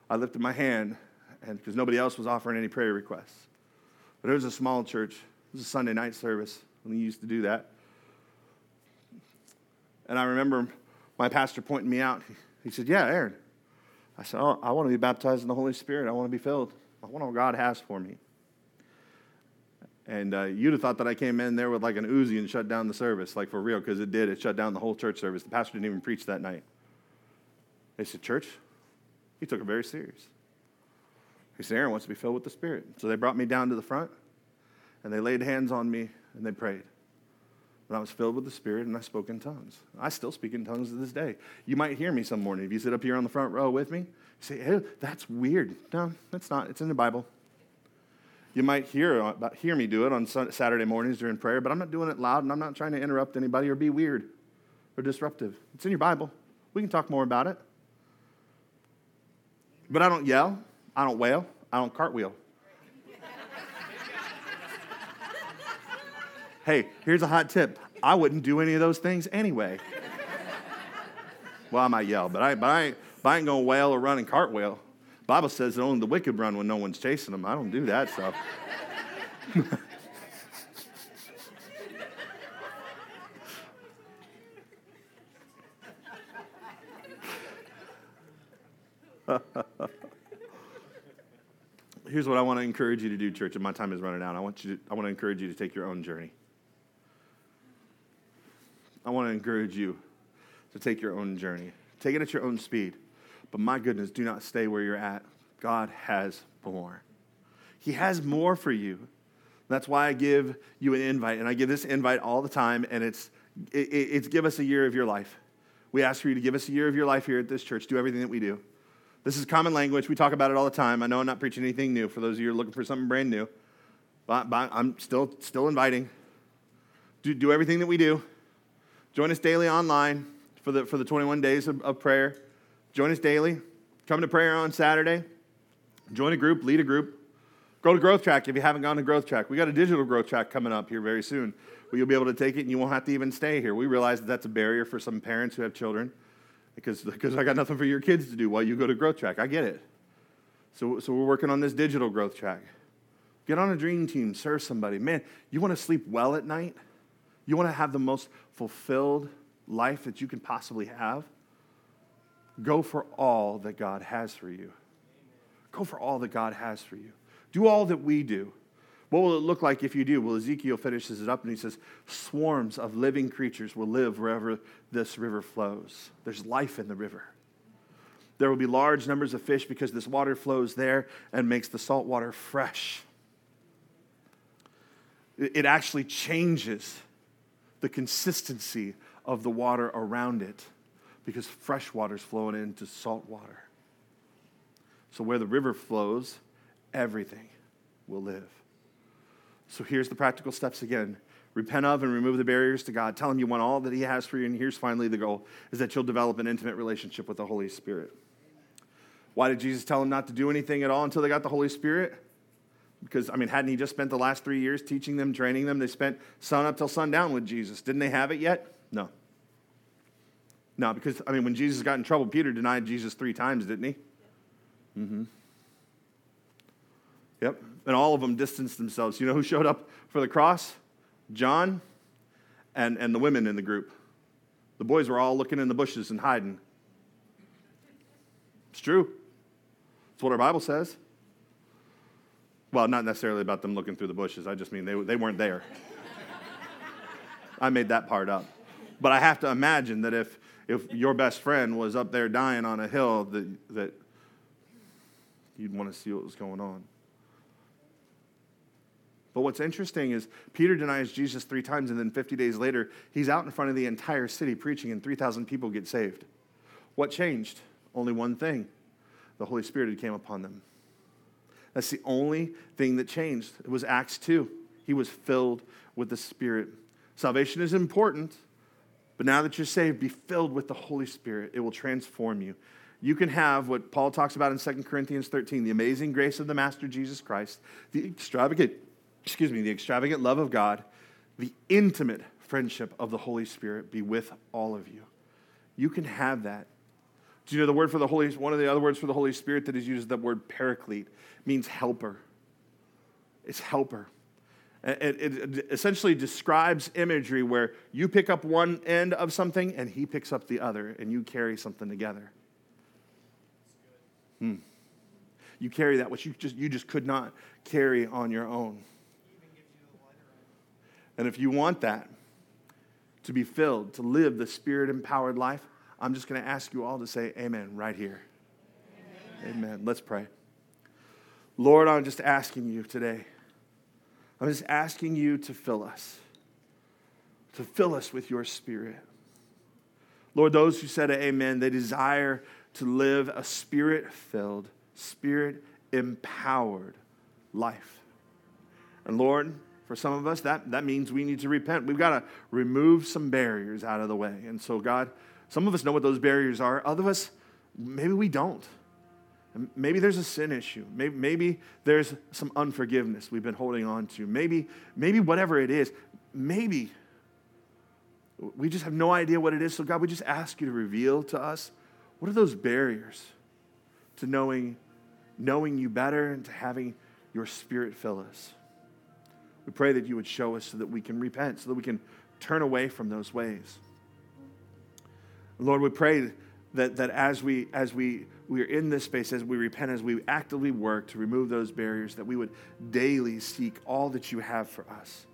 I lifted my hand and because nobody else was offering any prayer requests. But it was a small church. It was a Sunday night service when we used to do that. And I remember my pastor pointing me out. He said, Yeah, Aaron. I said, Oh, I want to be baptized in the Holy Spirit. I want to be filled. I want what God has for me. And uh, you'd have thought that I came in there with like an Uzi and shut down the service, like for real, because it did. It shut down the whole church service. The pastor didn't even preach that night. They said, Church? He took it very serious. He said, Aaron wants to be filled with the Spirit. So they brought me down to the front and they laid hands on me and they prayed. And I was filled with the Spirit and I spoke in tongues. I still speak in tongues to this day. You might hear me some morning. If you sit up here on the front row with me, you say, hey, that's weird. No, that's not. It's in the Bible. You might hear, uh, hear me do it on Saturday mornings during prayer, but I'm not doing it loud and I'm not trying to interrupt anybody or be weird or disruptive. It's in your Bible. We can talk more about it. But I don't yell, I don't wail, I don't cartwheel. hey, here's a hot tip I wouldn't do any of those things anyway. Well, I might yell, but I, but I, but I ain't going to wail or run and cartwheel. Bible says that only the wicked run when no one's chasing them. I don't do that stuff. Here's what I want to encourage you to do, church, and my time is running out. I want, you to, I want to encourage you to take your own journey. I want to encourage you to take your own journey. Take it at your own speed. But my goodness, do not stay where you're at. God has more. He has more for you. That's why I give you an invite, and I give this invite all the time, and it's, it, it's give us a year of your life. We ask for you to give us a year of your life here at this church. Do everything that we do. This is common language. We talk about it all the time. I know I'm not preaching anything new for those of you who are looking for something brand new, but, but I'm still, still inviting. Do, do everything that we do. Join us daily online for the, for the 21 days of, of prayer. Join us daily. Come to prayer on Saturday. Join a group, lead a group. Go to Growth Track if you haven't gone to Growth Track. We got a digital Growth Track coming up here very soon where you'll be able to take it and you won't have to even stay here. We realize that that's a barrier for some parents who have children because, because I got nothing for your kids to do while you go to Growth Track. I get it. So, so we're working on this digital Growth Track. Get on a dream team, serve somebody. Man, you want to sleep well at night? You want to have the most fulfilled life that you can possibly have? Go for all that God has for you. Go for all that God has for you. Do all that we do. What will it look like if you do? Well, Ezekiel finishes it up and he says, Swarms of living creatures will live wherever this river flows. There's life in the river. There will be large numbers of fish because this water flows there and makes the salt water fresh. It actually changes the consistency of the water around it because fresh water is flowing into salt water. So, where the river flows, everything will live. So, here's the practical steps again repent of and remove the barriers to God. Tell Him you want all that He has for you. And here's finally the goal is that you'll develop an intimate relationship with the Holy Spirit. Why did Jesus tell them not to do anything at all until they got the Holy Spirit? Because, I mean, hadn't He just spent the last three years teaching them, training them? They spent sun up till sundown with Jesus. Didn't they have it yet? No. Because, I mean, when Jesus got in trouble, Peter denied Jesus three times, didn't he? Mm-hmm. Yep. And all of them distanced themselves. You know who showed up for the cross? John and, and the women in the group. The boys were all looking in the bushes and hiding. It's true. It's what our Bible says. Well, not necessarily about them looking through the bushes. I just mean they, they weren't there. I made that part up. But I have to imagine that if, if your best friend was up there dying on a hill, that, that you'd want to see what was going on. But what's interesting is Peter denies Jesus three times, and then 50 days later, he's out in front of the entire city preaching, and 3,000 people get saved. What changed? Only one thing the Holy Spirit had came upon them. That's the only thing that changed. It was Acts 2. He was filled with the Spirit. Salvation is important, but now that you're saved, be filled with the Holy Spirit. It will transform you. You can have what Paul talks about in 2 Corinthians 13 the amazing grace of the Master Jesus Christ, the extravagant, excuse me, the extravagant love of God, the intimate friendship of the Holy Spirit be with all of you. You can have that. Do you know the word for the Holy one of the other words for the Holy Spirit that is used, is the word paraclete, means helper. It's helper. It, it, essentially describes imagery where you pick up one end of something and he picks up the other, and you carry something together. Hmm. You carry that which you just, you just could not carry on your own. And if you want that to be filled, to live the spirit empowered life, I'm just going to ask you all to say amen right here. Amen. amen. Let's pray. Lord, I'm just asking you today I'm just asking you to fill us, to fill us with your spirit. Lord, those who said amen, they desire to live a spirit filled, spirit empowered life. And Lord, for some of us, that, that means we need to repent. We've got to remove some barriers out of the way. And so, God, some of us know what those barriers are, other of us, maybe we don't. Maybe there's a sin issue. Maybe, maybe there's some unforgiveness we've been holding on to. Maybe, maybe whatever it is, maybe we just have no idea what it is. So, God, we just ask you to reveal to us what are those barriers to knowing, knowing you better and to having your spirit fill us. We pray that you would show us so that we can repent, so that we can turn away from those ways. Lord, we pray that, that as we as we we are in this space, as we repent, as we actively work to remove those barriers, that we would daily seek all that you have for us.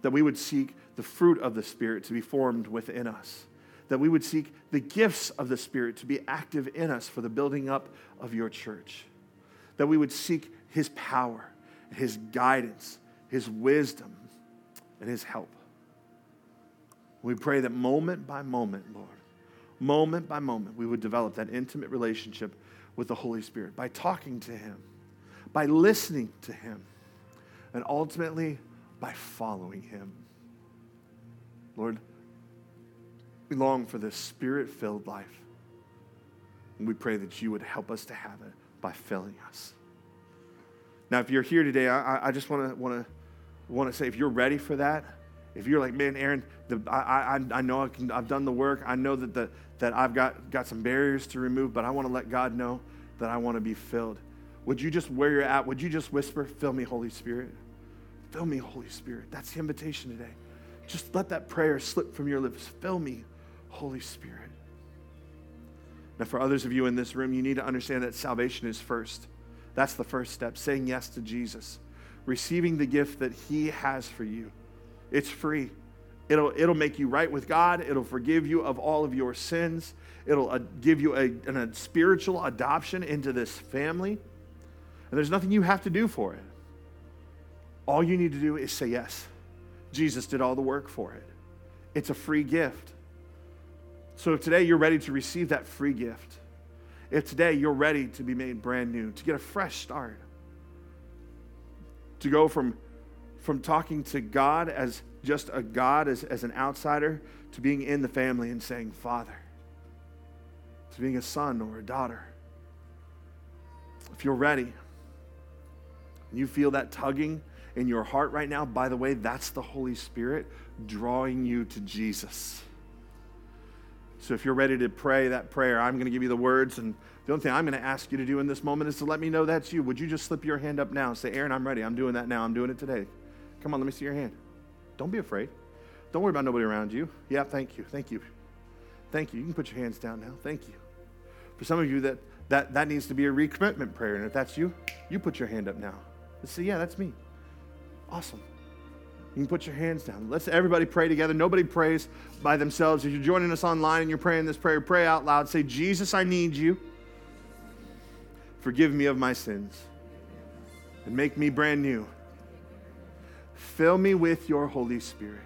That we would seek the fruit of the Spirit to be formed within us. That we would seek the gifts of the Spirit to be active in us for the building up of your church. That we would seek His power, His guidance, His wisdom, and His help. We pray that moment by moment, Lord, moment by moment, we would develop that intimate relationship with the Holy Spirit by talking to Him, by listening to Him, and ultimately by following Him. Lord, we long for this spirit filled life. And we pray that you would help us to have it by filling us. Now, if you're here today, I, I just want to want to want to say, if you're ready for that, if you're like, man, Aaron, the, I, I, I know I can, I've done the work. I know that, the, that I've got, got some barriers to remove, but I want to let God know that I want to be filled. Would you just, where you're at, would you just whisper, fill me, Holy Spirit? Fill me, Holy Spirit. That's the invitation today. Just let that prayer slip from your lips. Fill me, Holy Spirit. Now, for others of you in this room, you need to understand that salvation is first. That's the first step, saying yes to Jesus, receiving the gift that He has for you. It's free. It'll, it'll make you right with God. It'll forgive you of all of your sins. It'll uh, give you a, an, a spiritual adoption into this family. And there's nothing you have to do for it. All you need to do is say yes. Jesus did all the work for it. It's a free gift. So if today you're ready to receive that free gift, if today you're ready to be made brand new, to get a fresh start, to go from from talking to God as just a God, as, as an outsider, to being in the family and saying, Father, to being a son or a daughter. If you're ready, and you feel that tugging in your heart right now, by the way, that's the Holy Spirit drawing you to Jesus. So if you're ready to pray that prayer, I'm going to give you the words. And the only thing I'm going to ask you to do in this moment is to let me know that's you. Would you just slip your hand up now and say, Aaron, I'm ready. I'm doing that now. I'm doing it today. Come on, let me see your hand. Don't be afraid. Don't worry about nobody around you. Yeah, thank you. Thank you. Thank you. You can put your hands down now. Thank you. For some of you, that, that, that needs to be a recommitment prayer. And if that's you, you put your hand up now. Let's see, yeah, that's me. Awesome. You can put your hands down. Let's everybody pray together. Nobody prays by themselves. If you're joining us online and you're praying this prayer, pray out loud. Say, Jesus, I need you. Forgive me of my sins and make me brand new. Fill me with your Holy Spirit.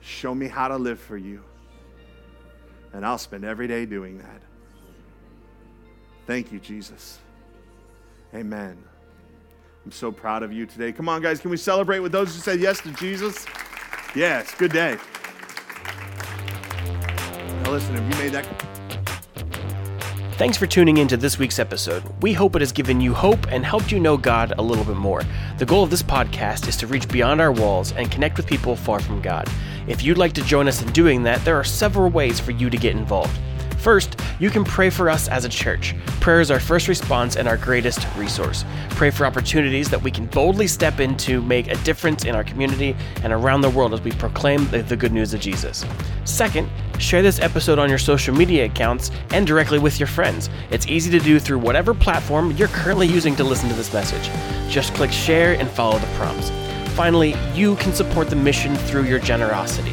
Show me how to live for you. And I'll spend every day doing that. Thank you, Jesus. Amen. I'm so proud of you today. Come on, guys, can we celebrate with those who said yes to Jesus? Yes, good day. Now, listen, if you made that. Thanks for tuning in to this week's episode. We hope it has given you hope and helped you know God a little bit more. The goal of this podcast is to reach beyond our walls and connect with people far from God. If you'd like to join us in doing that, there are several ways for you to get involved. First, you can pray for us as a church. Prayer is our first response and our greatest resource. Pray for opportunities that we can boldly step into, to make a difference in our community and around the world as we proclaim the good news of Jesus. Second, share this episode on your social media accounts and directly with your friends. It's easy to do through whatever platform you're currently using to listen to this message. Just click share and follow the prompts. Finally, you can support the mission through your generosity.